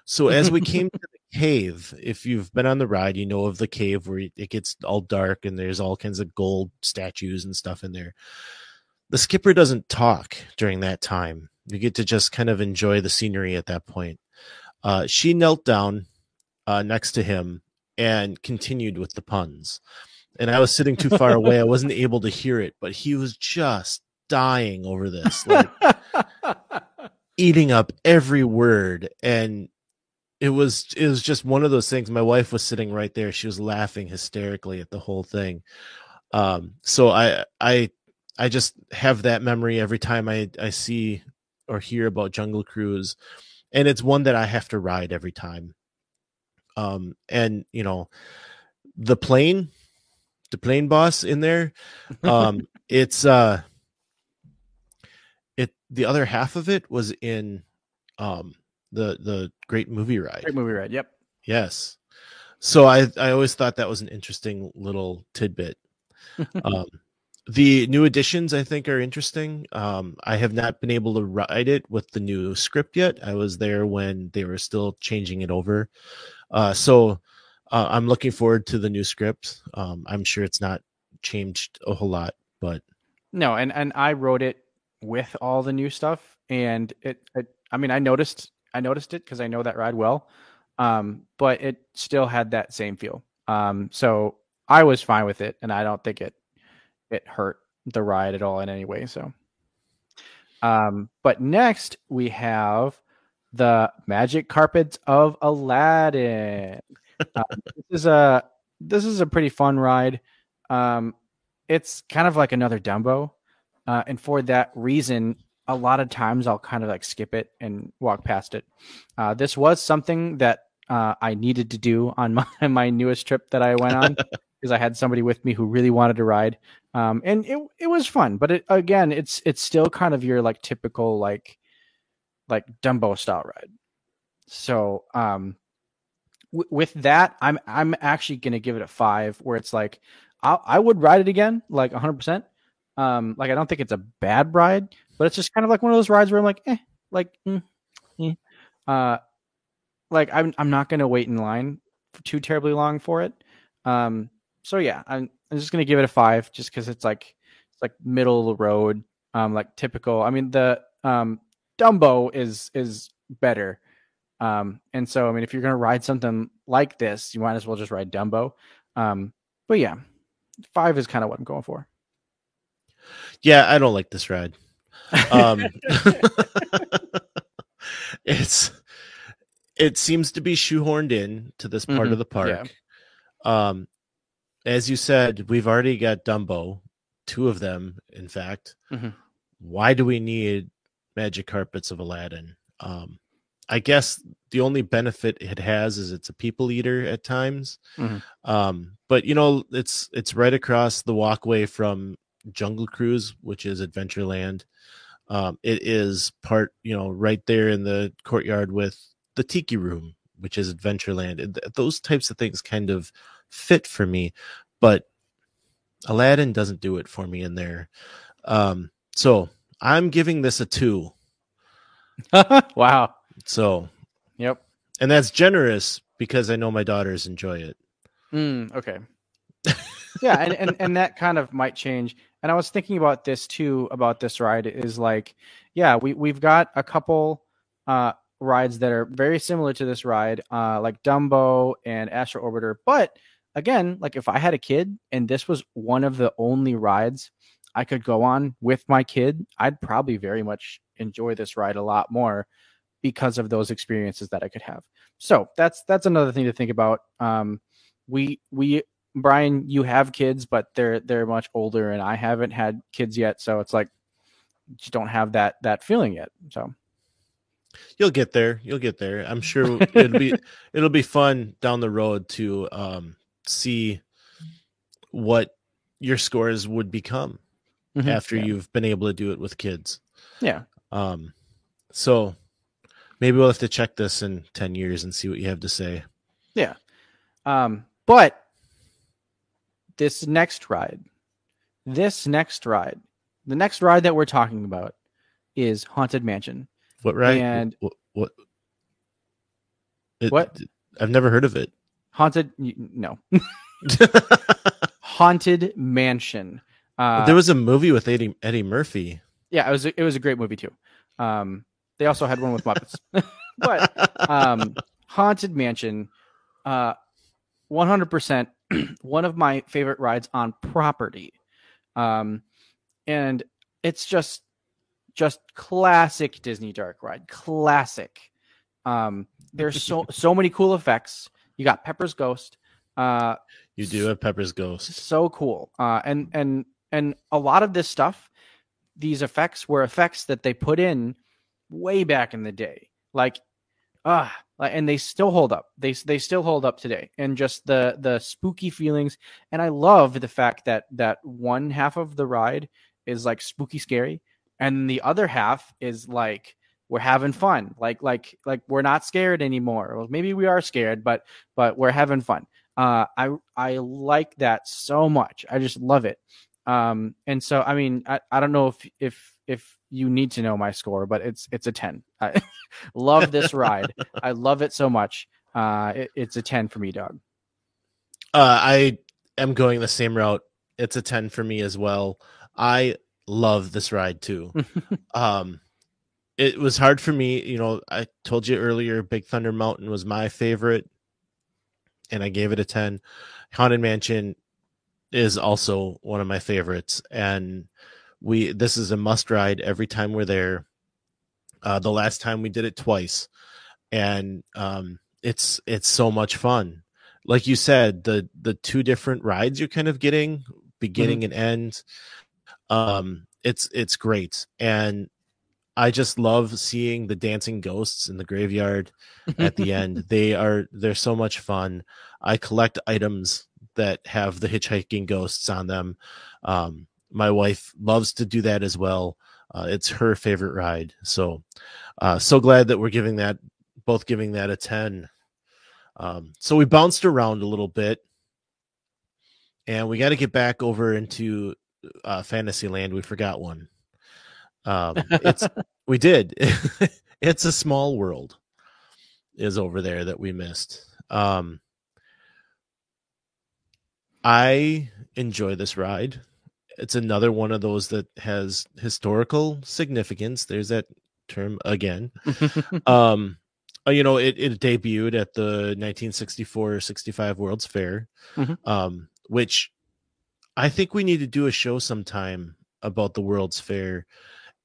So as we came to the cave, if you've been on the ride, you know of the cave where it gets all dark and there's all kinds of gold statues and stuff in there. The skipper doesn't talk during that time. You get to just kind of enjoy the scenery at that point. Uh, she knelt down uh, next to him and continued with the puns. And I was sitting too far away. I wasn't able to hear it, but he was just dying over this, like eating up every word. And it was it was just one of those things. My wife was sitting right there. She was laughing hysterically at the whole thing. Um, so I I I just have that memory every time I I see or hear about Jungle Cruise, and it's one that I have to ride every time. Um, and you know, the plane, the plane boss in there, um, it's uh, it the other half of it was in um the the Great Movie Ride. Great movie ride. Yep. Yes. So I I always thought that was an interesting little tidbit. um, the new additions I think are interesting. Um, I have not been able to ride it with the new script yet. I was there when they were still changing it over. Uh, so uh, I'm looking forward to the new script. Um, I'm sure it's not changed a whole lot, but No, and and I wrote it with all the new stuff, and it. it I mean, I noticed I noticed it because I know that ride well, um, but it still had that same feel. Um, so I was fine with it, and I don't think it it hurt the ride at all in any way. So, um, but next we have the Magic Carpets of Aladdin. Um, this is a this is a pretty fun ride. Um, it's kind of like another Dumbo, uh, and for that reason, a lot of times I'll kind of like skip it and walk past it. Uh, this was something that uh, I needed to do on my my newest trip that I went on because I had somebody with me who really wanted to ride, um, and it it was fun. But it, again, it's it's still kind of your like typical like like Dumbo style ride. So um, w- with that, I'm I'm actually gonna give it a five, where it's like I I would ride it again, like 100. percent Um, like I don't think it's a bad ride, but it's just kind of like one of those rides where I'm like, eh, like, mm, uh, like I'm I'm not gonna wait in line too terribly long for it. Um, so yeah, I'm I'm just gonna give it a five, just because it's like it's like middle of the road, um, like typical. I mean the um Dumbo is is better. Um, and so I mean, if you're gonna ride something like this, you might as well just ride Dumbo. Um, but yeah, five is kind of what I'm going for. yeah, I don't like this ride. Um, it's it seems to be shoehorned in to this part Mhm, of the park. Um, as you said, we've already got Dumbo, two of them, in fact. Mhm. Why do we need magic carpets of Aladdin? Um, I guess the only benefit it has is it's a people eater at times. Mhm. Um, but you know, it's it's right across the walkway from Jungle Cruise, which is Adventureland. Um, it is part, you know, right there in the courtyard with the Tiki Room, which is Adventureland. And those types of things kind of fit for me, but Aladdin doesn't do it for me in there. Um, so I'm giving this a two. wow. So, Yep. and that's generous because I know my daughters enjoy it. Mm, okay. yeah, and, and and that kind of might change. And I was thinking about this too about this ride is like, yeah, we we've got a couple uh rides that are very similar to this ride, uh like Dumbo and Astro Orbiter. But again, like if I had a kid and this was one of the only rides I could go on with my kid, I'd probably very much enjoy this ride a lot more because of those experiences that I could have. So that's that's another thing to think about. Um, we we Brian, you have kids, but they're they're much older, and I haven't had kids yet, so it's like just don't have that that feeling yet. So You'll get there. You'll get there. I'm sure it'll be it'll be fun down the road to um, see what your scores would become after yeah. you've been able to do it with kids. yeah, Um, so maybe we'll have to check this in 10 years and see what you have to say. Yeah. Um, but this next ride, this next ride, the next ride that we're talking about is Haunted Mansion. What ride? And- what what, it- What? I've never heard of it. Haunted, no, Haunted Mansion. Uh, there was a movie with Eddie Eddie Murphy. yeah, it was a, it was a great movie too. Um, they also had one with Muppets, but um, Haunted Mansion, uh, one hundred percent, one of my favorite rides on property, um, and it's just just classic Disney dark ride, classic. Um, there's so so many cool effects. You got Pepper's Ghost. Uh, you do have Pepper's Ghost. so cool uh and and and a lot of this stuff these effects were effects that they put in way back in the day like ah like, and they still hold up they they still hold up today and just the the spooky feelings and i love the fact that that one half of the ride is like spooky scary and the other half is like we're having fun like like like we're not scared anymore well maybe we are scared but but we're having fun uh, I I like that so much. I just love it. Um, and so I mean, I, I don't know if if if you need to know my score, but it's it's a ten. I love this ride. I love it so much. Uh, it, it's a ten for me, dog. Uh, I am going the same route. It's a 10 for me as well. I love this ride too. um, it was hard for me. You know, I told you earlier, Big Thunder Mountain was my favorite, and I gave it a 10. Haunted Mansion is also one of my favorites, and we this is a must ride every time we're there. Uh, the last time we did it twice, and um, it's it's so much fun. Like you said, the the two different rides you're kind of getting, beginning and end. Um, it's it's great, and I just love seeing the dancing ghosts in the graveyard at the end. They are they're so much fun. I collect items that have the hitchhiking ghosts on them. Um, my wife loves to do that as well. Uh, it's her favorite ride. So, uh, so glad that we're giving that both giving that a ten. Um, so we bounced around a little bit, and we got to get back over into uh, Fantasyland. We forgot one. Um, it's we did. it's a small world is over there that we missed. Um, I enjoy this ride. It's another one of those that has historical significance. There's that term again. um, uh, you know, it, it debuted at the 1964-65 World's Fair, Mhm. um, which I think we need to do a show sometime about the World's Fair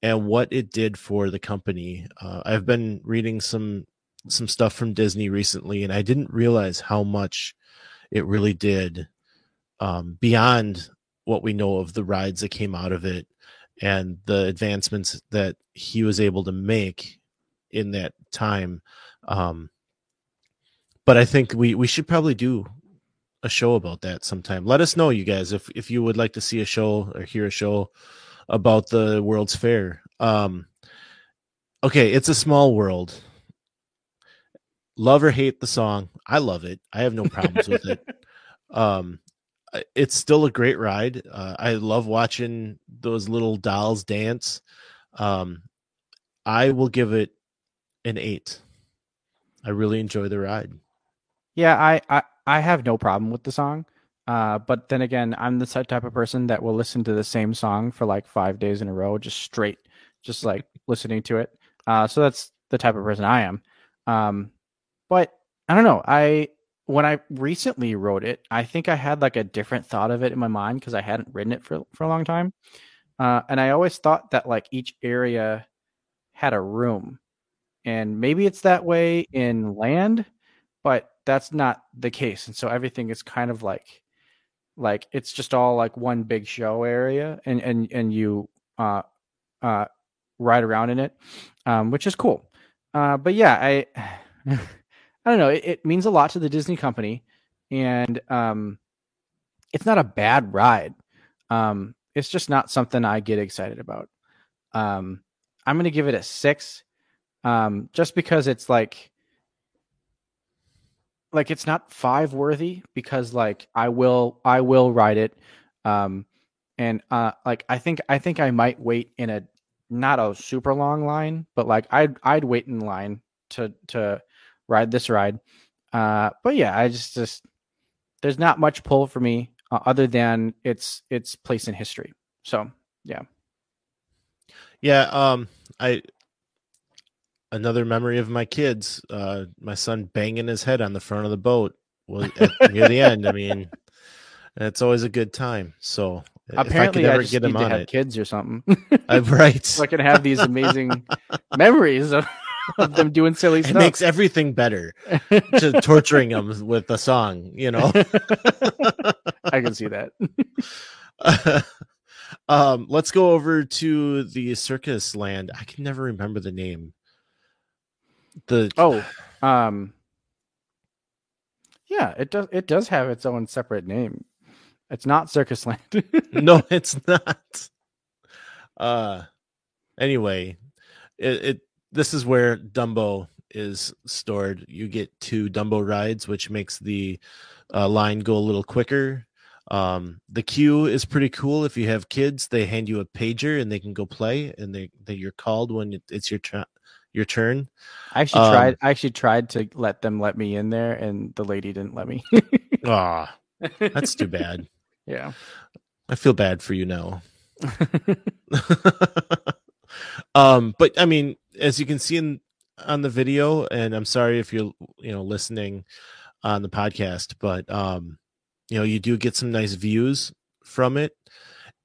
and what it did for the company. Uh, I've been reading some some stuff from Disney recently, and I didn't realize how much it really did um, beyond what we know of the rides that came out of it and the advancements that he was able to make in that time. Um, but I think we we should probably do a show about that sometime. Let us know, you guys, if if you would like to see a show or hear a show about the World's Fair. Um, okay, it's a small world. Love or hate the song, I love it. I have no problems with it. Um, it's still a great ride. Uh, I love watching those little dolls dance. Um, I will give it an eight. I really enjoy the ride. Yeah, I, I I have no problem with the song. Uh, but then again, I'm the type of person that will listen to the same song for like five days in a row, just straight, just like listening to it. Uh, so that's the type of person I am. Um, but I don't know. I when I recently wrote it, I think I had like a different thought of it in my mind because I hadn't written it for for a long time. Uh, and I always thought that like each area had a room, and maybe it's that way in land, but that's not the case. And so everything is kind of like like it's just all like one big show area, and and and you uh uh ride around in it, um, which is cool. Uh, but yeah, I I don't know. It, it means a lot to the Disney company, and um, it's not a bad ride. Um, it's just not something I get excited about. Um, I'm to give it a six, um, just because it's like, like it's not five worthy because like I will I will ride it, um, and uh, like I think I think I might wait in a not a super long line, but like I'd I'd wait in line to to ride this ride. Uh, but yeah, I just just there's not much pull for me uh, other than its its place in history. So yeah, Yeah, um, I another memory of my kids. Uh, my son banging his head on the front of the boat was at, near the end. I mean, it's always a good time. So apparently if I I, could ever just get need him to on have it, kids or something, uh, right? so I can have these amazing memories of, of them doing silly it stuff. makes everything better. to torturing them with the song, you know. I can see that. um, let's go over to the circus land. I can never remember the name. The Oh, um, yeah, it does. It does have its own separate name. It's not Circus Land. no, it's not. Uh, anyway, it, it this is where Dumbo is stored. You get two Dumbo rides, which makes the uh, line go a little quicker. Um, the queue is pretty cool. If you have kids, they hand you a pager and they can go play, and they, they you're called when it, it's your turn. Your turn. I actually Um, tried. I actually tried to let them let me in there, and the lady didn't let me. Ah, that's too bad. yeah. I feel bad for you now. um, but I mean, as you can see in on the video, and I'm sorry if you're you know listening on the podcast, but um, you know, you do get some nice views from it,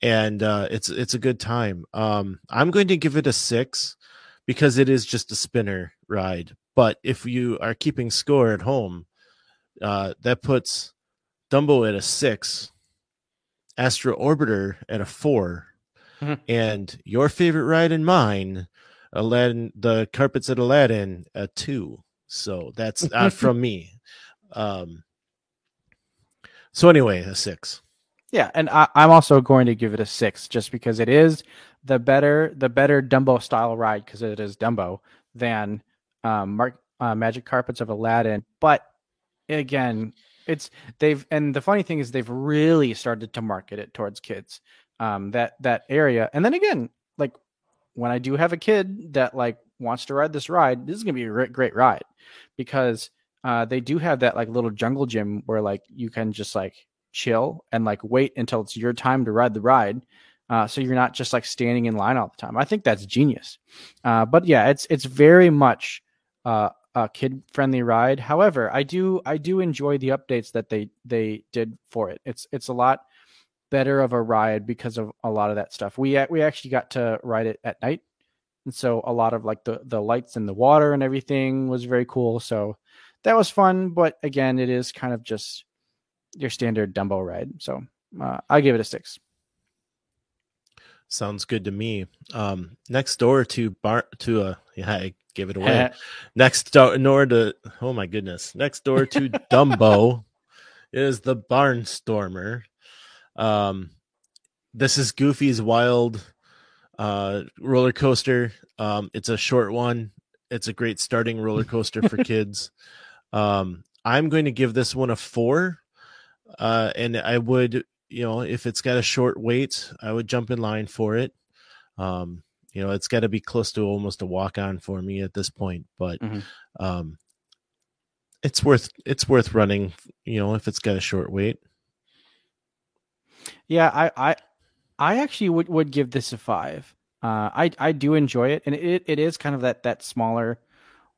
and uh, it's it's a good time. Um, I'm going to give it a six because it is just a spinner ride. But if you are keeping score at home, uh, that puts Dumbo at a six, Astro Orbiter at a 4 Mhm. and your favorite ride and mine, Aladdin, the carpets at Aladdin, a two. So that's not from me. Um. So anyway, a six. Yeah, and I, I'm also going to give it a six, just because it is the better the better Dumbo style ride because it is Dumbo than um, Mark, uh, Magic Carpets of Aladdin. But again, it's they've and the funny thing is they've really started to market it towards kids. Um, that that area, and then again, like when I do have a kid that like wants to ride this ride, this is gonna be a great, ride because uh, they do have that like little jungle gym where like you can just like chill and like wait until it's your time to ride the ride. Uh, so you're not just like standing in line all the time. I think that's genius. Uh, but yeah, it's it's very much uh, a kid friendly ride. However, I do I do enjoy the updates that they they did for it. It's it's a lot better of a ride because of a lot of that stuff. We we actually got to ride it at night, and so a lot of like the the lights and the water and everything was very cool. So that was fun. But again, it is kind of just your standard Dumbo ride. So uh, I give it a six. Sounds good to me. Um, next door to bar to a yeah, I gave it away. next door to oh my goodness, next door to Dumbo is the Barnstormer. Um, this is Goofy's Wild uh, roller coaster. Um, it's a short one. It's a great starting roller coaster for kids. Um, I'm going to give this one a four. Uh, and I would, you know, if it's got a short wait, I would jump in line for it. Um, you know, it's got to be close to almost a walk on for me at this point, but Mhm. um, it's worth it's worth running. You know, if it's got a short wait. Yeah, I, I, I actually would, would give this a five. Uh, I, I do enjoy it, and it, it is kind of that that smaller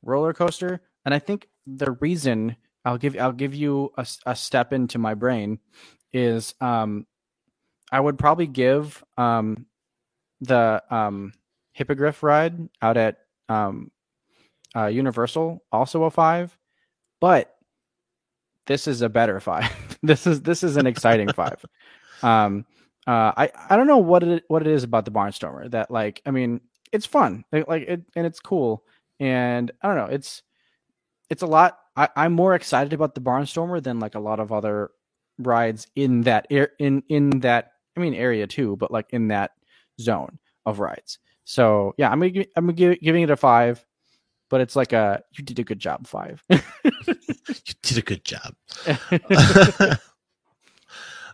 roller coaster. And I think the reason I'll give I'll give you a, a step into my brain is um, I would probably give um, the um, hippogriff ride out at um, uh, Universal also a five, but this is a better five. this is this is an exciting five. Um, uh, I I don't know what it what it is about the Barnstormer that like I mean it's fun like like it and it's cool and I don't know it's it's a lot. I, I'm more excited about the Barnstormer than like a lot of other rides in that air in in that I mean area too, but like in that zone of rides. So yeah, I'm gonna I'm gonna give, giving it a five, but it's like a you did a good job five. You did a good job.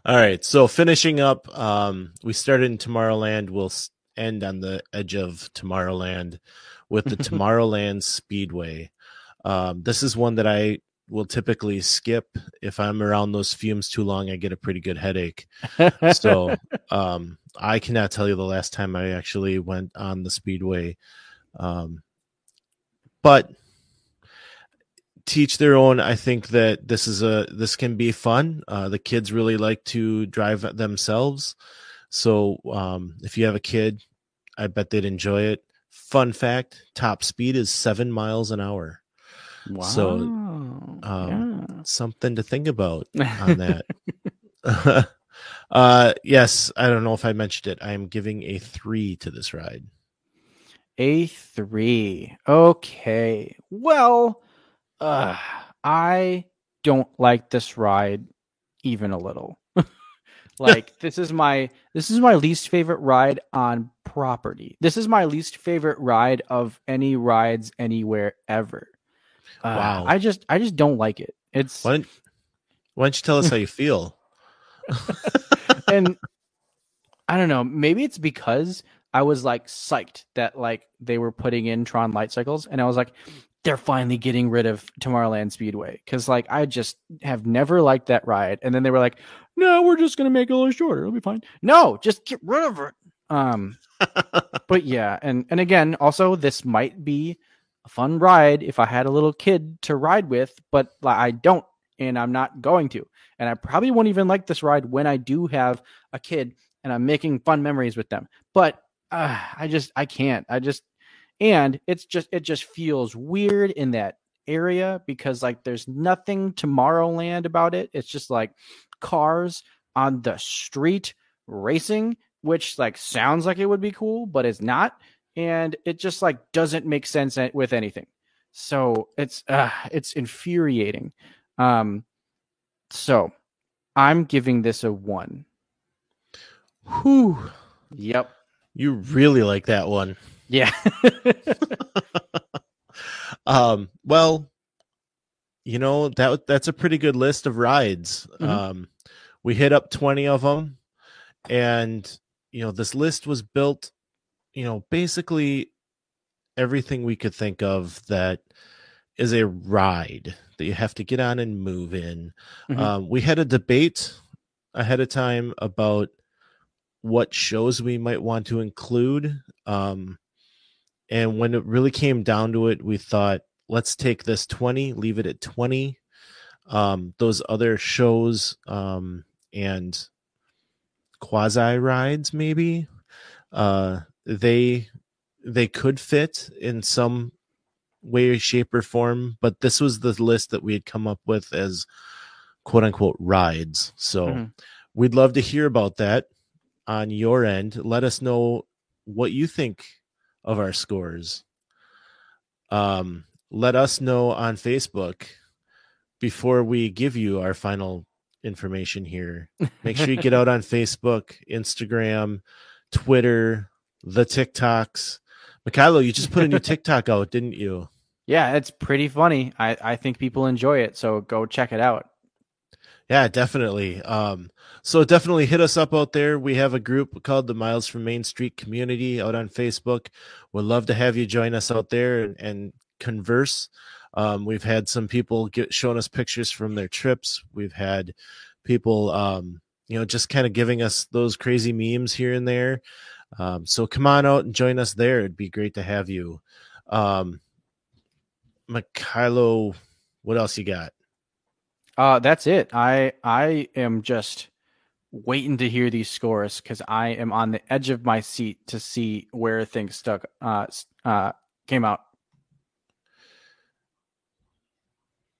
All right. So finishing up, um, we started in Tomorrowland. We'll end on the edge of Tomorrowland with the Tomorrowland Speedway. Um, this is one that I will typically skip if I'm around those fumes too long. I get a pretty good headache. So um, I cannot tell you the last time I actually went on the Speedway. Um, but teach their own. I think that this is a this can be fun. Uh, the kids really like to drive themselves, so um, if you have a kid, I bet they'd enjoy it. Fun fact: top speed is seven miles an hour. Wow. So, um, Something to think about on that. uh, yes, I don't know if I mentioned it. I am giving a three to this ride. A three. Okay. Well, uh, I don't like this ride even a little. like this is my this is my least favorite ride on property. This is my least favorite ride of any rides anywhere ever. Uh, Wow. I just I just don't like it. It's Why don't, why don't you tell us how you feel? and I don't know, maybe it's because I was like psyched that like they were putting in Tron light cycles, and I was like, they're finally getting rid of Tomorrowland Speedway because like I just have never liked that ride, and then they were like, no, we're just gonna make it a little shorter, it'll be fine. No, just get rid of it. Um, but yeah, and and again, also this might be a fun ride if I had a little kid to ride with, but I don't, and I'm not going to, and I probably won't even like this ride when I do have a kid and I'm making fun memories with them. But uh, I just I can't. I just and it's just it just feels weird in that area because like there's nothing Tomorrowland about it. It's just like cars on the street racing, which like sounds like it would be cool, but it's not. And it just like doesn't make sense with anything. So it's uh, it's infuriating. Um, so I'm giving this a one. Whew. Yep. You really like that one. Yeah. Um, well, you know that that's a pretty good list of rides. Mhm. Um, we hit up twenty of them, and you know this list was built. You know, basically everything we could think of that is a ride that you have to get on and move in. Mhm. Um, we had a debate ahead of time about what shows we might want to include. Um, and when it really came down to it, we thought, let's take this 20, leave it at 20. Um, those other shows um, and quasi rides, maybe, uh, they they could fit in some way, shape, or form. But this was the list that we had come up with as quote unquote rides. So Mhm. we'd love to hear about that. on your end. Let us know what you think of our scores. Um, let us know on Facebook before we give you our final information here. Make sure you get out on Facebook, Instagram, Twitter, the TikToks. Mikhailo, you just put a new TikTok out, didn't you? Yeah, it's pretty funny. I, I think people enjoy it, so go check it out. Yeah, definitely. Um, so definitely hit us up out there. We have a group called the Miles from Main Street Community out on Facebook. We'd love to have you join us out there and, and converse. Um, we've had some people get showing us pictures from their trips. We've had people, um, you know, just kind of giving us those crazy memes here and there. Um, so come on out and join us there. It'd be great to have you. Um, Mikhailo, what else you got? Uh, that's it. I I am just waiting to hear these scores because I am on the edge of my seat to see where things stuck uh uh came out.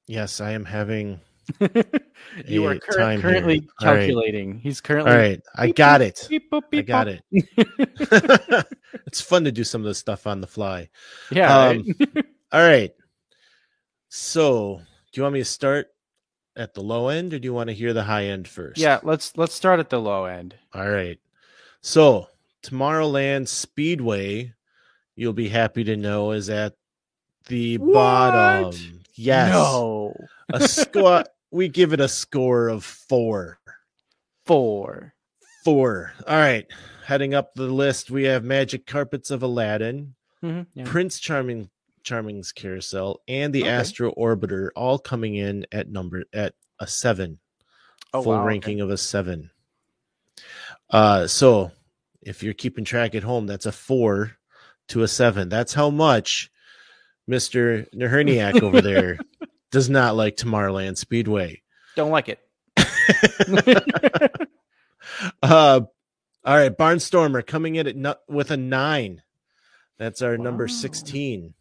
Yes, I am having. You are cur- currently here. All right. calculating. He's currently. All right, I got it. beep, boop, I got it. it's fun to do some of this stuff on the fly. Yeah. Um, right? All right. So, do you want me to start at the low end, or do you want to hear the high end first? yeah. Let's let's start at the low end. All right. So, Tomorrowland Speedway, you'll be happy to know, is at the What? bottom. Yes. No. A score. we give it a score of four. Four. Four. All right. Heading up the list, we have Magic Carpets of Aladdin, Mhm, yeah. Prince Charming, Charming's Carousel, and the Okay. Astro Orbiter, all coming in at number at a seven. Oh, full wow, okay. ranking of a seven. Uh, so if you're keeping track at home, that's a four to a seven. That's how much Mister Naherniak over there does not like Tomorrowland Speedway. Don't like it. Uh, all right, Barnstormer coming in at nu- with a nine. That's our number sixteen.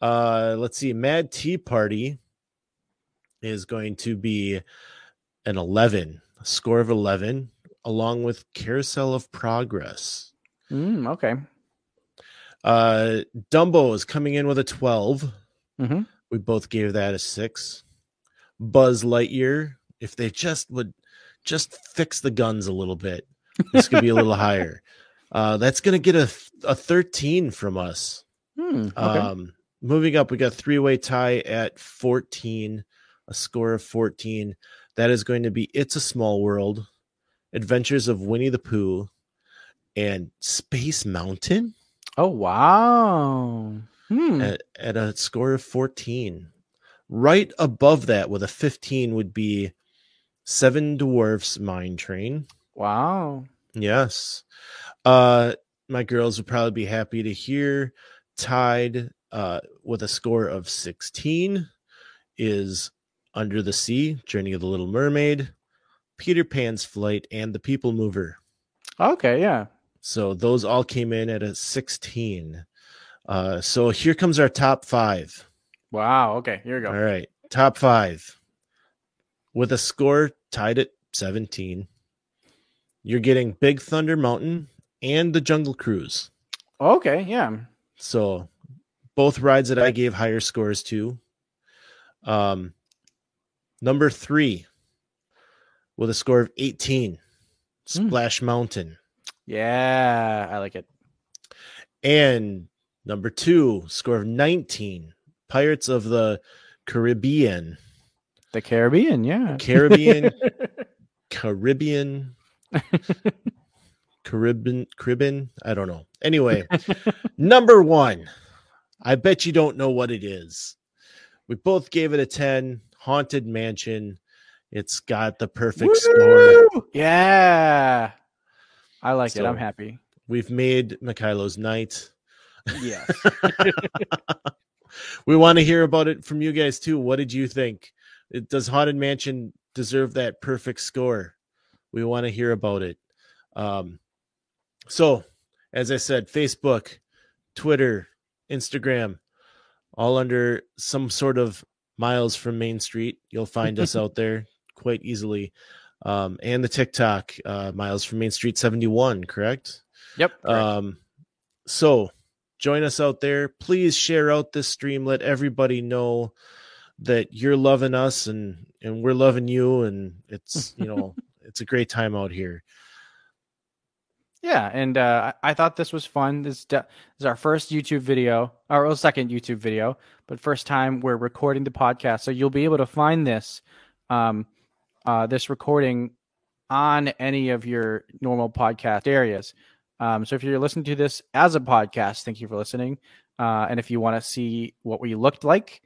Uh, let's see, Mad Tea Party is going to be an eleven, a score of eleven, along with Carousel of Progress. Mm, okay. Uh, Dumbo is coming in with a twelve. Mhm. We both gave that a six. Buzz Lightyear, if they just would just fix the guns a little bit, this could be a little higher. Uh, that's going to get a, a 13 from us. Hmm, okay. Um, moving up, we got three way tie at 14, a score of 14. That is going to be It's a Small World, Adventures of Winnie the Pooh, and Space Mountain oh wow. Hmm. at, at a score of 14. Right above that, with a 15, would be Seven Dwarfs Mine Train. wow. Yes. Uh my girls would probably be happy to hear tied uh with a score of 16 is Under the Sea, Journey of the Little Mermaid, Peter Pan's Flight and The People Mover. Okay. Yeah. So those all came in at a 16. Uh so here comes our top 5. Wow. Okay. Here we go. All right. Top 5 with a score tied at 17. You're getting Big Thunder Mountain and the Jungle Cruise. Okay. Yeah. So both rides that I gave higher scores to. Um, number three with a score of 18, Splash Mountain. Yeah. I like it. And number two, score of 19, Pirates of the Caribbean. The Caribbean. Yeah. Caribbean, Caribbean, Caribbean, Caribbean. I don't know. Anyway, number one, I bet you don't know what it is. We both gave it a 10. Haunted Mansion. It's got the perfect score. Yeah. I like it. I'm happy. We've made Mikhailo's night. Yes. We want to hear about it from you guys too. What did you think? Does Haunted Mansion deserve that perfect score? We want to hear about it. Um, so, as I said, Facebook, Twitter, Instagram, all under some sort of miles from Main Street. You'll find us out there quite easily. um, and the TikTok, uh, Miles from Main Street 71, correct? Yep. Um, so join us out there. Please share out this stream. Let everybody know that you're loving us and and we're loving you. And it's you know it's a great time out here. Yeah, and uh, I thought this was fun. This, de- this is our first YouTube video, our well, second YouTube video, but first time we're recording the podcast. So you'll be able to find this, um, uh, this recording on any of your normal podcast areas. Um, so if you're listening to this as a podcast, thank you for listening. Uh, and if you want to see what we looked like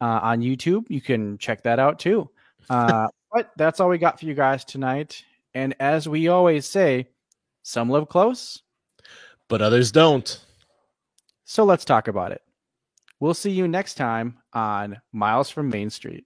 uh, on YouTube, you can check that out too. Uh, but that's all we got for you guys tonight. And as we always say, some live close, But others don't. so let's talk about it. We'll see you next time on Miles from Main Street.